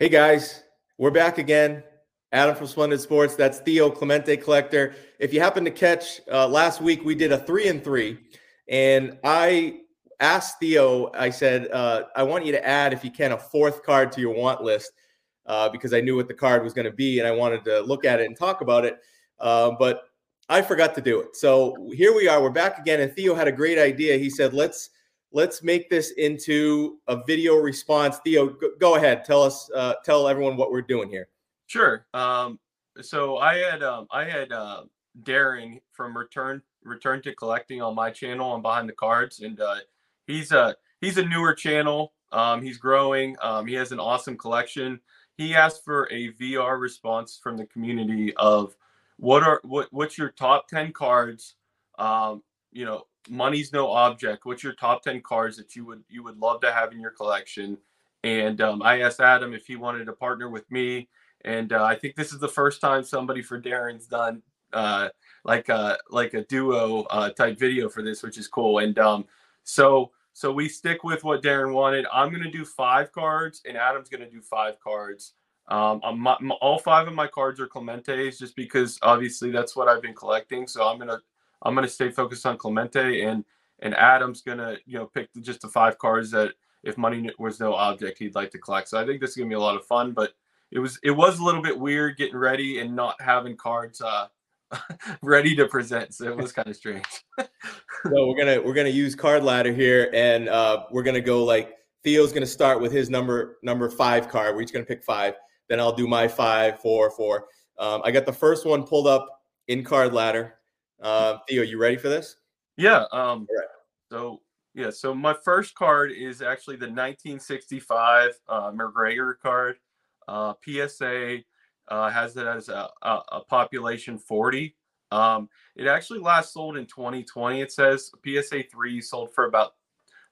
Hey guys, we're back again. Adam from Splendid Sports. That's Theo Clemente Collector. If you happen to catch uh, last week, we did a three and three, and I asked Theo. I said, uh, I want you to add, if you can, a fourth card to your want list uh, because I knew what the card was going to be, and I wanted to look at it and talk about it. Uh, but I forgot to do it. So here we are. We're back again, and Theo had a great idea. He said, "Let's." Let's make this into a video response. Theo, go, ahead. Tell us, uh, tell everyone what we're doing here. Sure. Um, so I had um, I had uh, Darren from Return Return to Collecting on my channel on Behind the Cards, and uh, he's a he's a newer channel. Um, he's growing. Um, he has an awesome collection. He asked for a VR response from the community of what are what what's your top ten cards um, you know money's no object. What's your top ten cards that you would you would love to have in your collection? And um, I asked Adam if he wanted to partner with me, and uh, I think this is the first time somebody for Darren's done uh, like a like a duo uh, type video for this, which is cool. And um, so so we stick with what Darren wanted. I'm gonna do five cards, and Adam's gonna do five cards. Um, my, all five of my cards are Clementes, just because obviously that's what I've been collecting. So I'm gonna I'm going to stay focused on Clemente and and Adam's going to you know pick just the five cards that if money was no object he'd like to collect. So I think this is going to be a lot of fun. But it was it was a little bit weird getting ready and not having cards uh, ready to present. So it was kind of strange. so we're gonna we're gonna use card ladder here, and uh, we're gonna go like Theo's gonna start with his number number five card. We're each gonna pick five. Then I'll do my five, four, four. Um, I got the first one pulled up in card ladder. Uh, Theo, you ready for this? Yeah. Um, right. So yeah. So my first card is actually the 1965 uh, MacGregor card. Uh, PSA uh, has it as a, a, a population 40. Um, it actually last sold in 2020. It says PSA three sold for about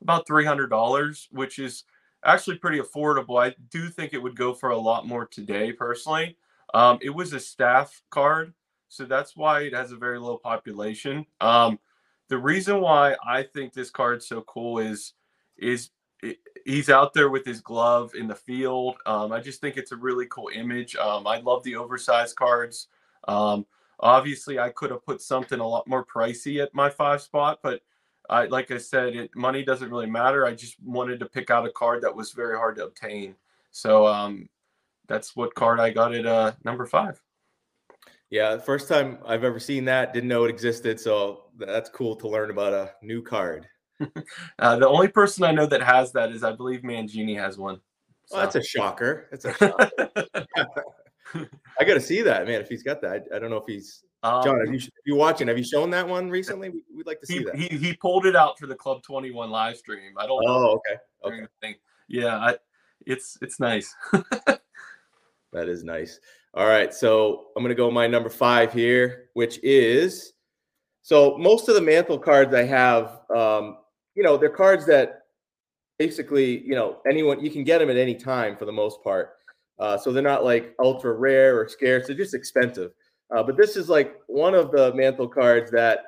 about three hundred dollars, which is actually pretty affordable. I do think it would go for a lot more today, personally. Um, it was a staff card, so that's why it has a very low population. Um, the reason why I think this card's so cool is is it, he's out there with his glove in the field. Um, I just think it's a really cool image. Um, I love the oversized cards. Um, obviously, I could have put something a lot more pricey at my five spot, but I, like I said, it, money doesn't really matter. I just wanted to pick out a card that was very hard to obtain. So um, that's what card I got at uh, number five. Yeah, first time I've ever seen that. Didn't know it existed, so that's cool to learn about a new card. uh, the only person I know that has that is I believe Mangini has one. So. Well, that's a shocker. That's a shocker. I got to see that man. If he's got that, I, I don't know if he's um, John. Have you, you watching? Have you shown that one recently? We, would like to see he, that. He he pulled it out for the Club Twenty One live stream. I don't. Oh, okay. Okay. Yeah, I, it's it's nice. That is nice. All right, so I'm gonna go my number five here, which is so most of the mantle cards I have, um, you know, they're cards that basically, you know, anyone you can get them at any time for the most part. Uh, so they're not like ultra rare or scarce; they're just expensive. Uh, but this is like one of the mantle cards that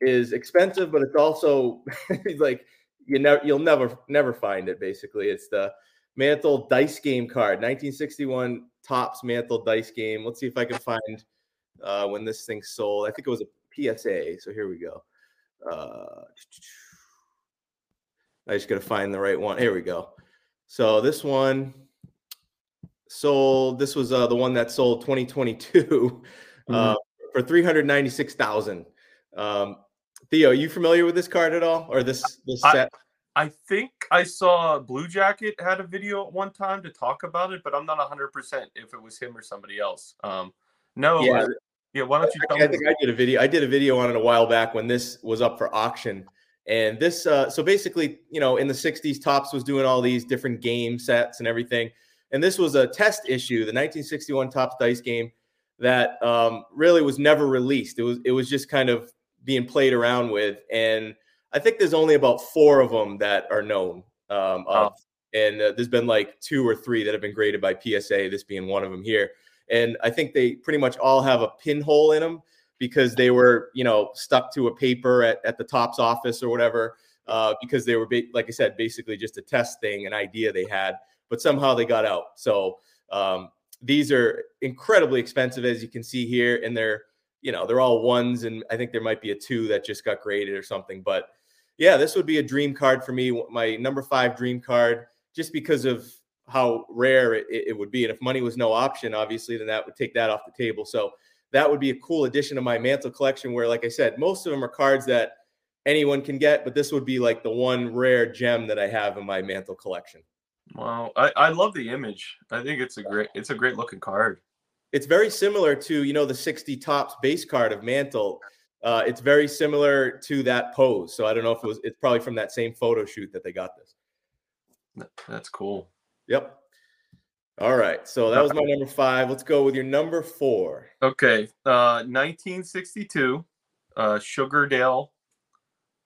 is expensive, but it's also like you never you'll never never find it. Basically, it's the mantle dice game card, 1961 Topps Mantle Dice Game. Let's see if I can find uh, when this thing sold. I think it was a PSA. So here we go. Uh, I just got to find the right one. Here we go. So this one sold. This was uh, the one that sold 2022 uh, mm-hmm. for 396,000. Um, Theo, are you familiar with this card at all, or this this set? I think I saw Blue Jacket had a video at one time to talk about it, but I'm not 100% if it was him or somebody else. Um, no, yeah. Uh, yeah, why don't you I, I think I did a video. I did a video on it a while back when this was up for auction. And this, uh, so basically, you know, in the 60s, Topps was doing all these different game sets and everything. And this was a test issue, the 1961 Topps Dice game that um, really was never released. It was it was just kind of being played around with. And I think there's only about four of them that are known. Um, of, and uh, there's been like two or three that have been graded by PSA. This being one of them here, and I think they pretty much all have a pinhole in them because they were, you know, stuck to a paper at, at the top's office or whatever. Uh, because they were, ba- like I said, basically just a test thing, an idea they had, but somehow they got out. So Um, these are incredibly expensive, as you can see here, and they're you know they're all ones, and I think there might be a two that just got graded or something. But yeah, this would be a dream card for me, my number five dream card, just because of how rare it, it would be. And if money was no option, obviously, then that would take that off the table. So that would be a cool addition to my mantle collection. Where, like I said, most of them are cards that anyone can get, but this would be like the one rare gem that I have in my mantle collection. Wow, I, I love the image. I think it's a great it's a great looking card. It's very similar to you know the 60 Topps base card of Mantle. Uh, it's very similar to that pose. So I don't know if it was. It's probably from that same photo shoot that they got this. That's cool. Yep. All right. So that was my number five. Let's go with your number four. Okay. Uh, 1962, uh, Sugardale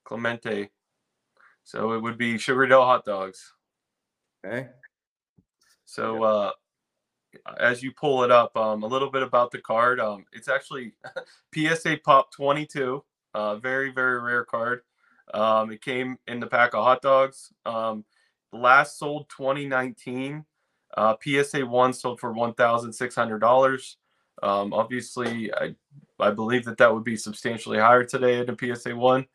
Clemente. So it would be Sugardale hot dogs. Okay. So uh, as you pull it up, um, a little bit about the card. Um, it's actually PSA Pop 22. Uh, very very rare card. Um, it came in the pack of hot dogs. Um, last sold 2019. Uh, PSA one sold for one thousand six hundred dollars. Um, obviously, I I believe that that would be substantially higher today a PSA one.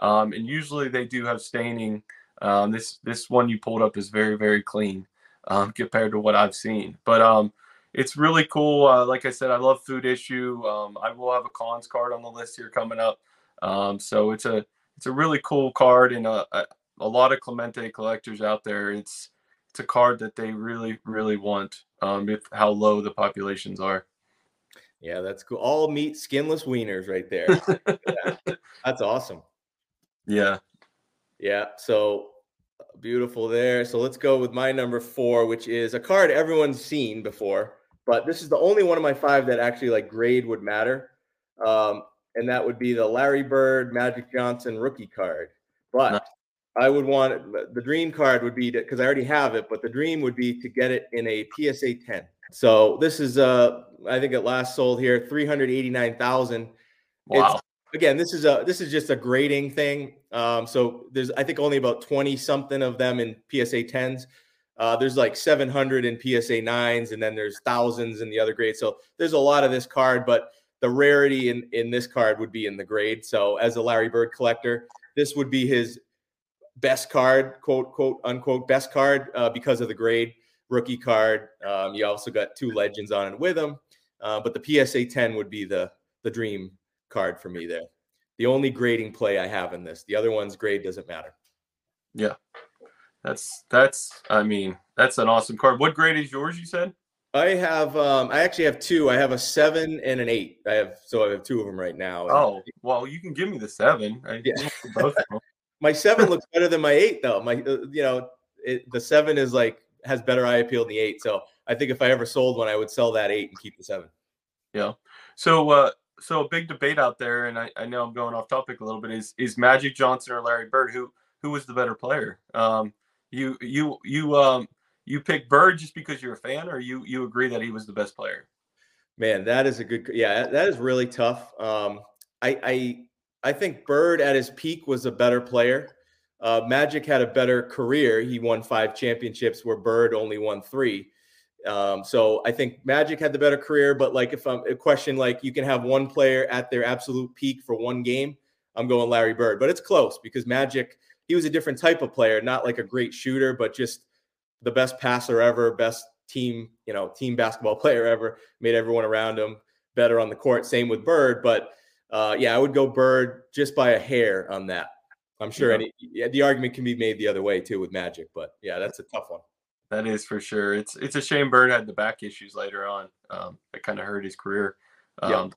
Um, and usually they do have staining. This this one you pulled up is very very clean um, compared to what I've seen. But um, it's really cool. Uh, like I said, I love food issue. Um, I will have a Kahn's card on the list here coming up. Um, so it's a it's a really cool card, and a, a, a lot of Clemente collectors out there. It's it's a card that they really really want. Um, if how low the populations are. Yeah, that's cool. All meat, skinless wieners, right there. yeah, that's awesome. Yeah. Yeah. So beautiful there. So let's go with my number four, which is a card everyone's seen before, but this is the only one of my five that actually like grade would matter. Um, and that would be the Larry Bird Magic Johnson rookie card. But nice. I would want the dream card would be because I already have it, but the dream would be to get it in a PSA 10. So this is uh I think it last sold here 389,000. Wow. It's, again, this is a this is just a grading thing. Um, so there's I think only about 20 something of them in PSA 10s. Uh, there's like 700 in PSA 9s, and then there's thousands in the other grades. So there's a lot of this card, but the rarity in in this card would be in the grade. So as a Larry Bird collector, this would be his best card, quote quote unquote best card uh, because of the grade rookie card. Um, you also got two legends on it with him, uh, but the PSA 10 would be the the dream card for me there. The only grading play I have in this. The other one's grade doesn't matter. Yeah. That's that's I mean, that's an awesome card. What grade is yours, you said? I have um I actually have two. I have a seven and an eight. I have so I have two of them right now. Oh, well, you can give me the seven. I yeah. my seven looks better than my eight though. My uh, you know, it, the seven is like has better eye appeal than the eight. So I think if I ever sold one, I would sell that eight and keep the seven. Yeah. So uh so a big debate out there, and I, I know I'm going off topic a little bit. Is is Magic Johnson or Larry Bird? Who who was the better player? Um, you you you um you pick Bird just because you're a fan, or you you agree that he was the best player? Man, that is a good. Yeah, that is really tough. Um, I I I think Bird at his peak was a better player. Uh, Magic had a better career. He won five championships, where Bird only won three. Um, so I think Magic had the better career, but like if I'm a question like you can have one player at their absolute peak for one game, I'm going Larry Bird. But it's close because Magic, he was a different type of player, not like a great shooter, but just the best passer ever, best team, you know, team basketball player ever, made everyone around him better on the court. Same with Bird, but uh, yeah, I would go Bird just by a hair on that. I'm sure yeah. any yeah, the argument can be made the other way too with Magic, but yeah, that's a tough one. That is for sure. It's it's a shame Bird had the back issues later on. Um, that kind of hurt his career. Um, yeah.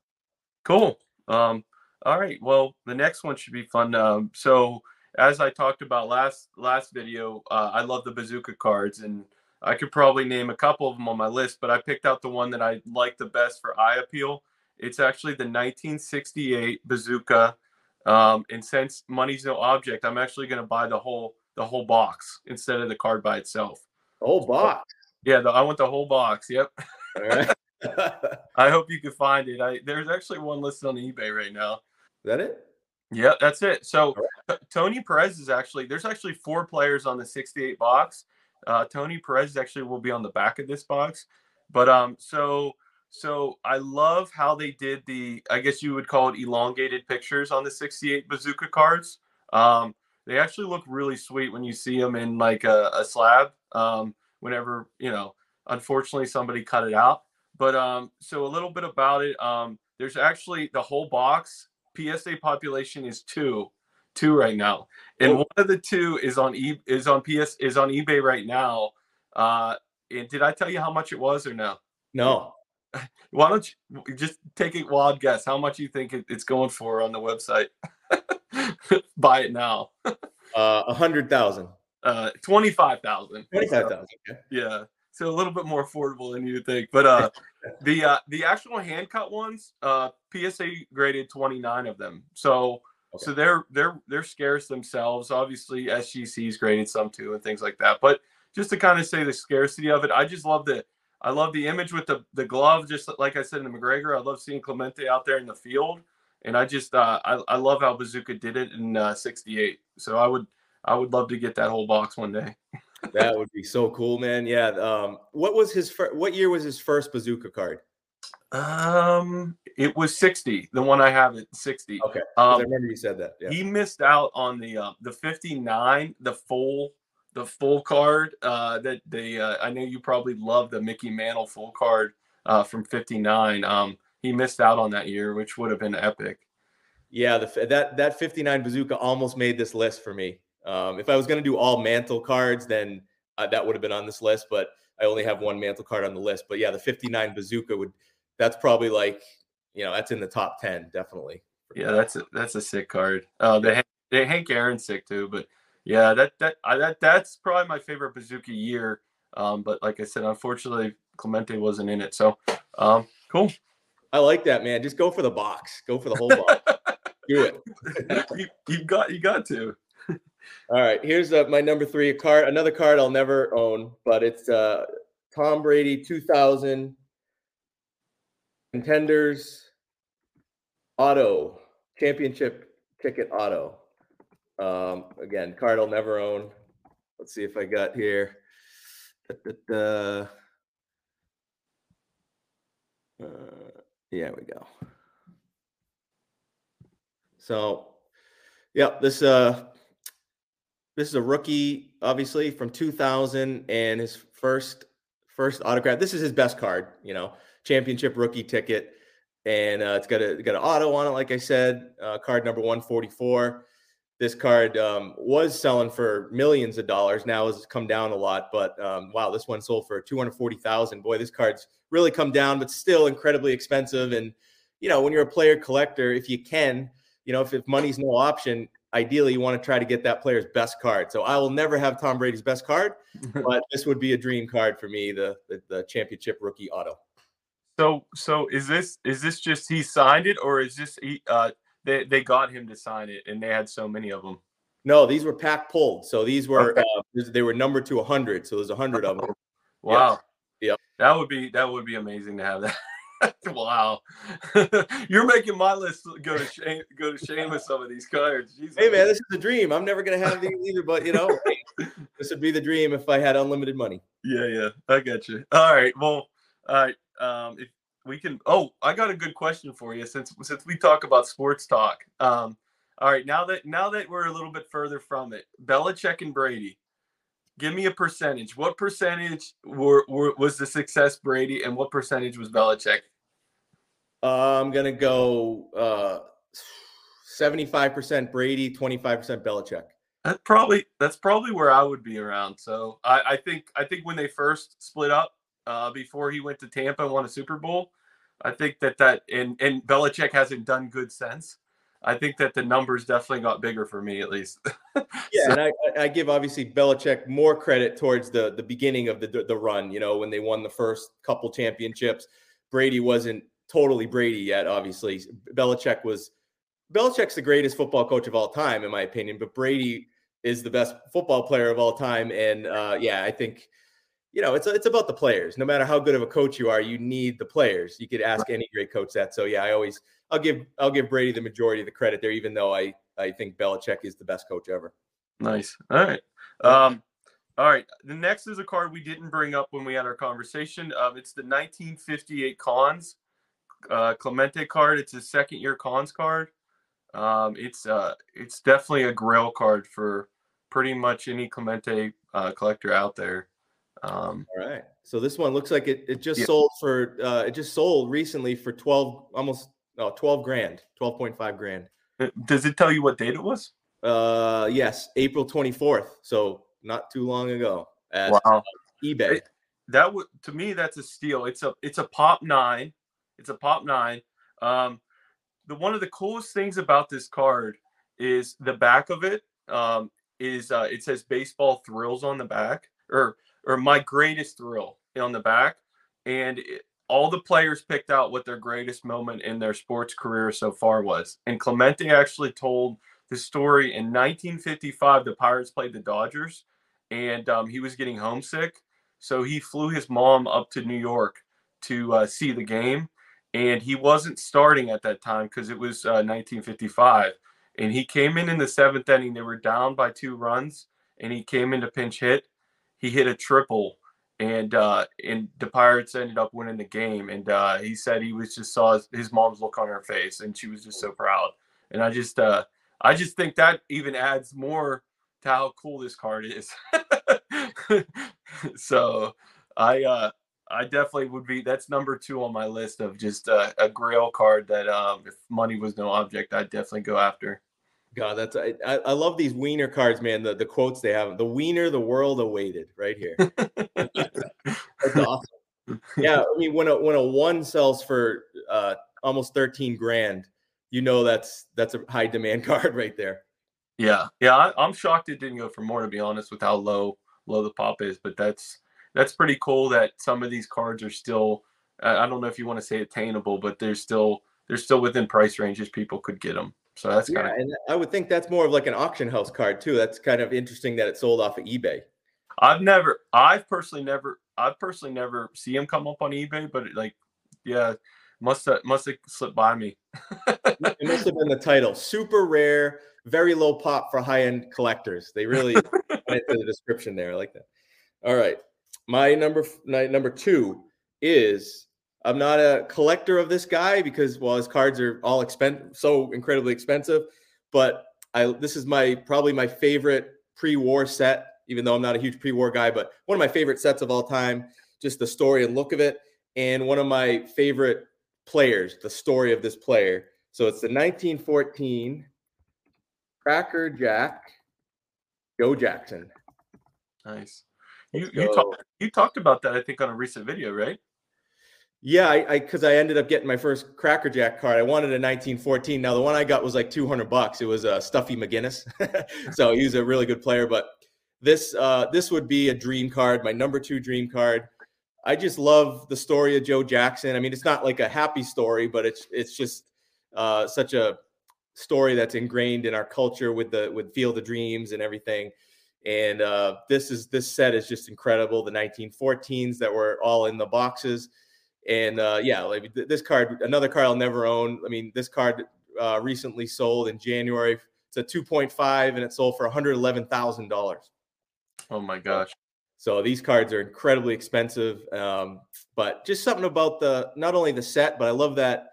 Cool. Um, all right. Well, the next one should be fun. Um, so as I talked about last last video, uh, I love the bazooka cards, and I could probably name a couple of them on my list, but I picked out the one that I like the best for eye appeal. It's actually the 1968 bazooka. Um, and since money's no object, I'm actually going to buy the whole the whole box instead of the card by itself. Whole box. Yeah, the, I want the whole box. Yep. All right. I hope you can find it. I there's actually one listed on eBay right now. Is that it? Yeah, that's it. So right. Tony Perez is actually there's actually four players on the 68 box. Uh, Tony Perez actually will be on the back of this box. But um, so so I love how they did the. I guess you would call it elongated pictures on the 68 bazooka cards. Um, they actually look really sweet when you see them in like a, a slab. Um, whenever you know, unfortunately, somebody cut it out. But um, so a little bit about it. Um, there's actually the whole box. PSA population is two, two right now, and one of the two is on e is on PS is on eBay right now. Uh, and did I tell you how much it was or no? No. Why don't you just take a wild guess? How much you think it's going for on the website? Buy it now. uh, a hundred thousand. Uh, twenty-five thousand. Twenty-five thousand. Okay. Yeah so a little bit more affordable than you think. But uh, the uh, the actual hand cut ones, uh, PSA graded 29 of them. So okay. so they're they're they're scarce themselves. Obviously, SGC's graded some too and things like that. But just to kind of say the scarcity of it, I just love the I love the image with the the glove. Just like I said in the MacGregor, I love seeing Clemente out there in the field. And I just uh, I, I love how Bazooka did it in uh, '68. So I would I would love to get that whole box one day. that would be so cool, man. Yeah. Um, what was his first? What year was his first bazooka card? Um, it was sixty. The one I have at sixty. Okay. Um, I remember you said that. Yeah. He missed out on the uh, the fifty nine, the full the full card. Uh, that they uh, I know you probably love the Mickey Mantle full card uh, from fifty nine. Um, he missed out on that year, which would have been epic. Yeah, the that that 59 bazooka almost made this list for me. Um, if I was going to do all mantle cards, then uh, that would have been on this list, but I only have one mantle card on the list. But yeah, the 59 bazooka would that's probably like you know that's in the top 10 definitely. Yeah, that's a, that's a sick card. Oh, the the Hank Aaron sick too, but yeah, that that I, that that's probably my favorite bazooka year. Um, but like I said, unfortunately, Clemente wasn't in it. So um, cool. I like that, man. Just go for the box. Go for the whole box. Do it. you, you got you got to. All right, here's uh, my number three card. Another card I'll never own, but it's uh, Tom Brady 2000 contenders auto championship ticket auto. Um, again, card I'll never own. Let's see if I got here. Uh, yeah, we go. So, yeah, this uh this is a rookie, obviously from 2000, and his first first autograph. This is his best card, you know, championship rookie ticket, and uh, it's got a got an auto on it. Like I said, uh, card number 144. This card um, was selling for millions of dollars. Now has come down a lot, but um, wow, this one sold for 240,000. Boy, this card's really come down, but still incredibly expensive. And you know, when you're a player collector, if you can, you know, if, if money's no option, ideally you want to try to get that player's best card. So I will never have Tom Brady's best card, but this would be a dream card for me, the, the, the championship rookie auto. So so is this is this just he signed it or is this he uh they they got him to sign it and they had so many of them? No, these were pack pulled. So these were okay. uh, they were numbered to 100. So there's 100 of them. Wow. Yeah. That would be that would be amazing to have that. wow, you're making my list go to shame. Go to shame with some of these cards. Jesus. Hey man, this is a dream. I'm never gonna have these either, but you know, this would be the dream if I had unlimited money. Yeah, yeah, I got you. All right, well, all right. Um, if we can, oh, I got a good question for you since since we talk about sports talk. Um, all right, now that now that we're a little bit further from it, Belichick and Brady give me a percentage. What percentage were, were, was the success Brady, and what percentage was Belichick? Uh, I'm gonna go uh, 75% Brady, 25% Belichick. That probably that's probably where I would be around. So I, I think I think when they first split up uh, before he went to Tampa and won a Super Bowl, I think that that and and Belichick hasn't done good since. I think that the numbers definitely got bigger for me at least. yeah, so. and I, I give obviously Belichick more credit towards the the beginning of the the run. You know, when they won the first couple championships, Brady wasn't totally Brady yet. Obviously, Belichick was Belichick's the greatest football coach of all time, in my opinion. But Brady is the best football player of all time, and uh, yeah, I think you know, it's it's about the players. No matter how good of a coach you are, you need the players. You could ask any great coach that. So yeah, I always I'll give I'll give Brady the majority of the credit there, even though I I think Belichick is the best coach ever. Nice. All right. Um, All right. The next is a card we didn't bring up when we had our conversation. Um, it's the 1958 Kahn's uh, Clemente card. It's a second year Kahn's card. Um, it's uh, it's definitely a grail card for pretty much any Clemente uh, collector out there. Um, All right. So this one looks like it, it just yeah. sold for uh, it just sold recently for 12 almost no 12 grand 12.5 grand. Uh, does it tell you what date it was? Uh yes, April 24th. So not too long ago at wow. eBay. That would to me that's a steal. It's a it's a pop nine. It's a pop nine. Um, the one of the coolest things about this card is the back of it. Um, is uh, it says baseball thrills on the back or or my greatest thrill on the back, and it, all the players picked out what their greatest moment in their sports career so far was. And Clemente actually told the story in 1955. The Pirates played the Dodgers, and um, he was getting homesick, so he flew his mom up to New York to uh, see the game. And he wasn't starting at that time because it was uh, 1955. And he came in in the seventh inning. They were down by two runs, and he came in to pinch hit. He hit a triple, and uh, and the Pirates ended up winning the game. And uh, he said he was just saw his, his mom's look on her face, and she was just so proud. And I just uh, I just think that even adds more to how cool this card is. so I uh I definitely would be that's number two on my list of just uh, a grail card that um if money was no object, I'd definitely go after. God, that's I, I love these wiener cards, man. The the quotes they have. The wiener the world awaited right here. that's awesome. Yeah, I mean when a when a one sells for uh almost 13 grand, you know that's that's a high demand card right there. Yeah, yeah, I, am shocked it didn't go for more to be honest with how low low the pop is, but that's that's pretty cool that some of these cards are still I don't know if you want to say attainable, but they're still they're still within price ranges people could get them. So that's kind yeah, of and I would think that's more of like an auction house card too. That's kind of interesting that it sold off of eBay. I've never I've personally never I've personally never see them come up on eBay, but like yeah, must have must have slipped by me. it must have been the title. Super rare, very low pop for high end collectors. They really went into the description there. I like that. All right, my number my number two is I'm not a collector of this guy because well his cards are all expen- so incredibly expensive, but I this is my probably my favorite pre-war set. Even though I'm not a huge pre-war guy, but one of my favorite sets of all time. Just the story and look of it, and one of my favorite players, the story of this player. So it's the 1914 Cracker Jack Joe Jackson. Nice. You you, talk, you talked about that I think on a recent video, right? Yeah, I because I, I, ended up getting my first Cracker Jack card. I wanted a 1914. Now the one I got was like 200 bucks. It was a uh, Stuffy McInnis, so he was a really good player. But this uh, this would be a dream card, my number two dream card. I just love the story of Joe Jackson. I mean, it's not like a happy story, but it's it's just uh, such a story that's ingrained in our culture with the with Field of Dreams and everything. And uh, this is this set is just incredible. The 1914s that were all in the boxes, and uh, yeah, like this card, another card I'll never own. I mean, this card uh, recently sold in January. It's a 2.5, and it sold for 111 thousand dollars. Oh my gosh! So these cards are incredibly expensive, um, but just something about the not only the set, but I love that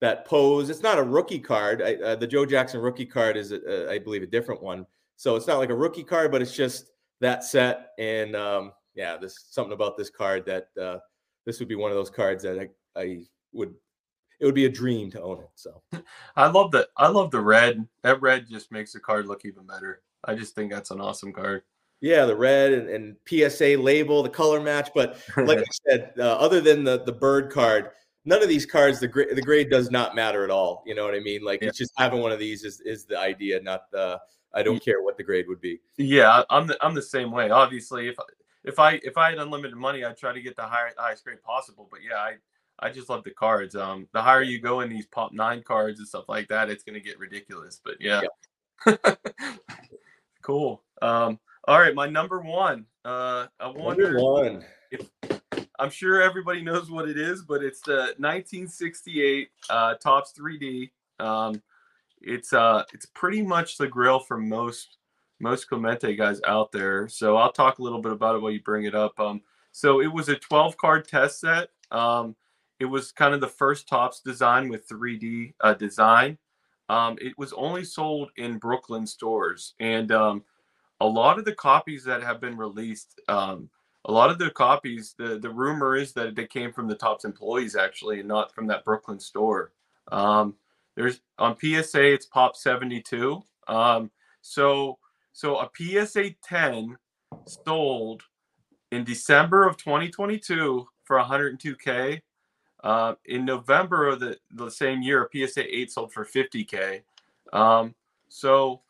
that pose. It's not a rookie card. I, uh, the Joe Jackson rookie card is, a, a, I believe, a different one. So it's not like a rookie card, but it's just that set. And um, yeah, there's something about this card that uh, this would be one of those cards that I, I would. It would be a dream to own it. So I love the I love the red. That red just makes the card look even better. I just think that's an awesome card. Yeah, the red and, and PSA label, the color match. But like I said, uh, other than the the bird card, none of these cards the grade the grade does not matter at all. You know what I mean? Like yeah. it's just having one of these is is the idea, not the I don't care what the grade would be. Yeah, I'm the I'm the same way. Obviously, if if I if I had unlimited money, I'd try to get the high, highest grade possible. But yeah, I I just love the cards. Um, the higher you go in these pop nine cards and stuff like that, it's gonna get ridiculous. But yeah, yeah. cool. Um, all right, my number one. Uh, I wonder one. If, I'm sure everybody knows what it is, but it's the 1968 uh, Topps 3D. Um, it's uh, it's pretty much the grail for most most Clemente guys out there. So I'll talk a little bit about it while you bring it up. Um, so it was a 12 card test set. Um, it was kind of the first Topps design with 3D uh, design. Um, it was only sold in Brooklyn stores, and um, a lot of the copies that have been released, um, a lot of the copies, the the rumor is that they came from the Topps employees actually, and not from that Brooklyn store. Um, there's on PSA, it's Pop 72. Um, so so a PSA 10 sold in December of 2022 for 102k. Uh, in November of the, the same year, a PSA 8 sold for 50k. Um, so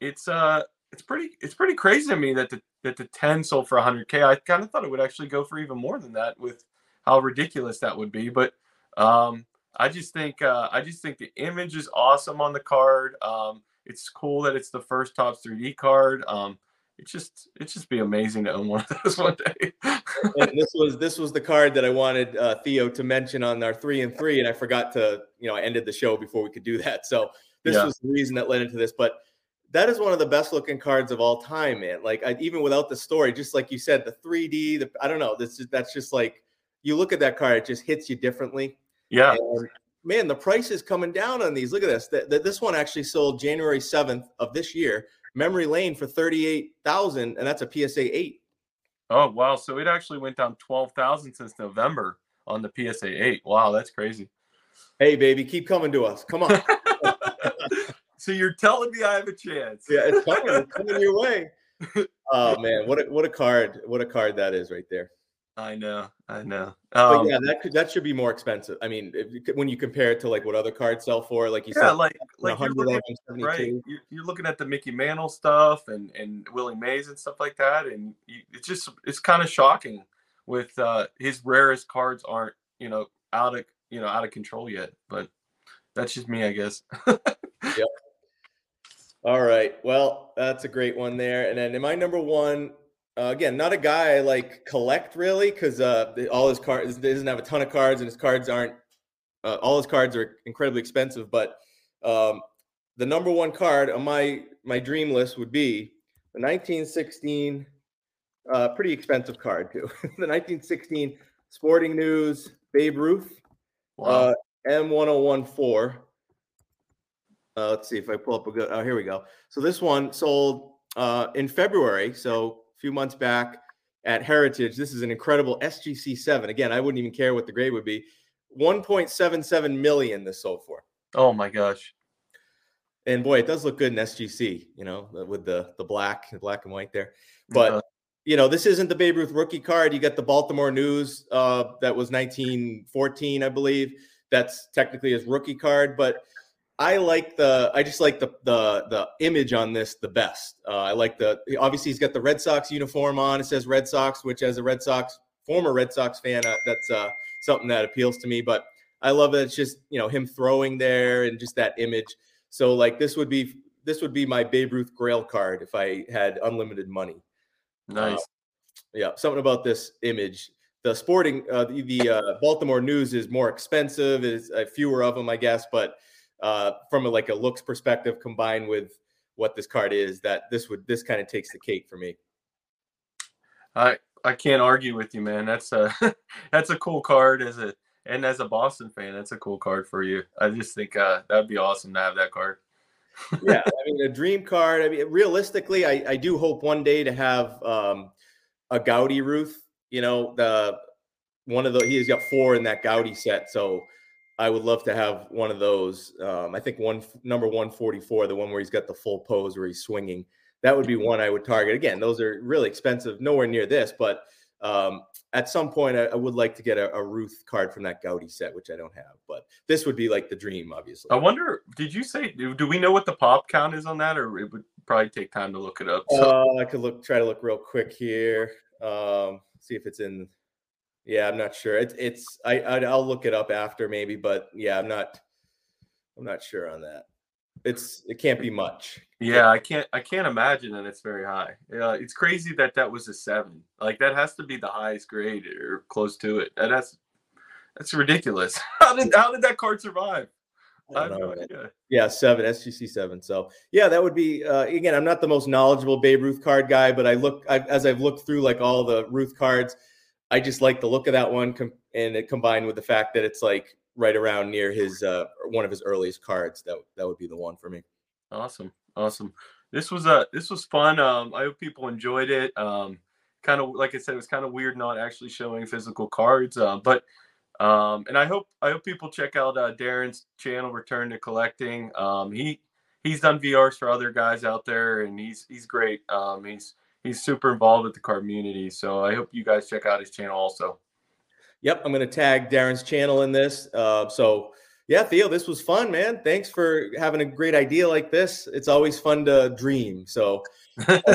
it's uh it's pretty it's pretty crazy to me that the that the 10 sold for 100k. I kind of thought it would actually go for even more than that with how ridiculous that would be. But um, I just think uh, I just think the image is awesome on the card. Um, it's cool that it's the first Topps 3D card. Um, it's just it's just be amazing to own one of those one day. and this was this was the card that I wanted uh, Theo to mention on our three and three, and I forgot to you know I ended the show before we could do that. So this yeah. was the reason that led into this, but. That is one of the best looking cards of all time, man. Like I, even without the story, just like you said, the 3D, the I don't know. This is that's just like you look at that card, it just hits you differently. Yeah. And man, the price is coming down on these. Look at this. The, this one actually sold January 7th of this year, memory lane for 38,000 and that's a PSA 8. Oh, wow. So it actually went down 12,000 since November on the PSA 8. Wow, that's crazy. Hey, baby, keep coming to us. Come on. so you're telling me I have a chance. yeah, it's coming. It's coming your way. Oh man, what a what a card. What a card that is right there. I know, I know. Um, but yeah, that could, that should be more expensive. I mean, if, when you compare it to like what other cards sell for, like you yeah, said, like like you're looking, right, you're, you're, looking at the Mickey Mantle stuff and and Willie Mays and stuff like that, and you, it's just it's kind of shocking with uh, his rarest cards aren't you know out of you know out of control yet. But that's just me, I guess. yep. All right. Well, that's a great one there. And then in my number one, uh, again, not a guy I like collect really because uh, all his cards doesn't have a ton of cards and his cards aren't uh, all his cards are incredibly expensive. But um, the number one card on my my dream list would be the 1916, uh, pretty expensive card too. the 1916 Sporting News Babe Ruth wow. Uh, M1014. Uh, let's see if I pull up a good. Oh, here we go. So this one sold uh, in February. So few months back at Heritage. This is an incredible SGC seven. Again, I wouldn't even care what the grade would be. 1.77 million this sold for. Oh my gosh. And boy, it does look good in SGC, you know, with the the black, the black and white there. But uh-huh. you know, this isn't the Babe Ruth rookie card. You got the Baltimore News uh, that was 1914, I believe. That's technically his rookie card, but I like the I just like the the the image on this the best. Uh, I like the obviously he's got the Red Sox uniform on. It says Red Sox, which as a Red Sox former Red Sox fan, uh, that's uh, something that appeals to me. But I love that it's just you know him throwing there and just that image. So like this would be this would be my Babe Ruth Grail card if I had unlimited money. Nice. Uh, yeah, something about this image. The sporting uh, the, the uh, Baltimore News is more expensive. Is uh, fewer of them, I guess, but uh, from a, like a looks perspective combined with what this card is that this would this kind of takes the cake for me. I i can't argue with you man. That's a that's a cool card as a and as a boston fan that's a cool card for you. I just think uh that'd be awesome to have that card. Yeah i mean a dream card. I mean realistically i i do hope one day to have um a Goudey Ruth you know the one of the he's got four in that Goudey set so I would love to have one of those. Um, I think one number 144, the one where he's got the full pose where he's swinging. That would be one I would target. Again, those are really expensive, nowhere near this, but um, at some point I, I, would like to get a, a, Ruth card from that Goudey set, which I don't have. But this would be like the dream, obviously. I wonder, did you say? Do, do we know what the pop count is on that, or it would probably take time to look it up? So. Uh, I could look, try to look real quick here. Um, see if it's in yeah, I'm not sure. It's it's I, I will look it up after maybe, but yeah, I'm not I'm not sure on that. It's it can't be much. Yeah, I can't I can't imagine that it's very high. Yeah, it's crazy that that was a seven. Like that has to be the highest grade or close to it. That has that's ridiculous. How did how did that card survive? I, no idea. Yeah, seven SGC seven. So yeah, that would be uh, again. I'm not the most knowledgeable Babe Ruth card guy, but I look I, as I've looked through like all the Ruth cards. I just like the look of that one, com- and it combined with the fact that it's like right around near his uh, one of his earliest cards. That that would be the one for me. Awesome, awesome. This was a uh, this was fun. Um, I hope people enjoyed it. Um, kind of like I said, it was kind of weird not actually showing physical cards, uh, but um, and I hope I hope people check out uh, Darren's channel, Return to Collecting. Um, he he's done VRs for other guys out there, and he's he's great. Um, he's he's super involved with the card community. So I hope you guys check out his channel also. Yep, I'm going to tag Darren's channel in this. Uh, so yeah, Theo, this was fun, man. Thanks for having a great idea like this. It's always fun to dream. So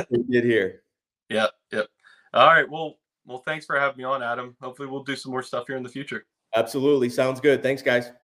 we did here. Yep, yep. All right. Well, well, thanks for having me on, Adam. Hopefully, we'll do some more stuff here in the future. Absolutely. Sounds good. Thanks, guys.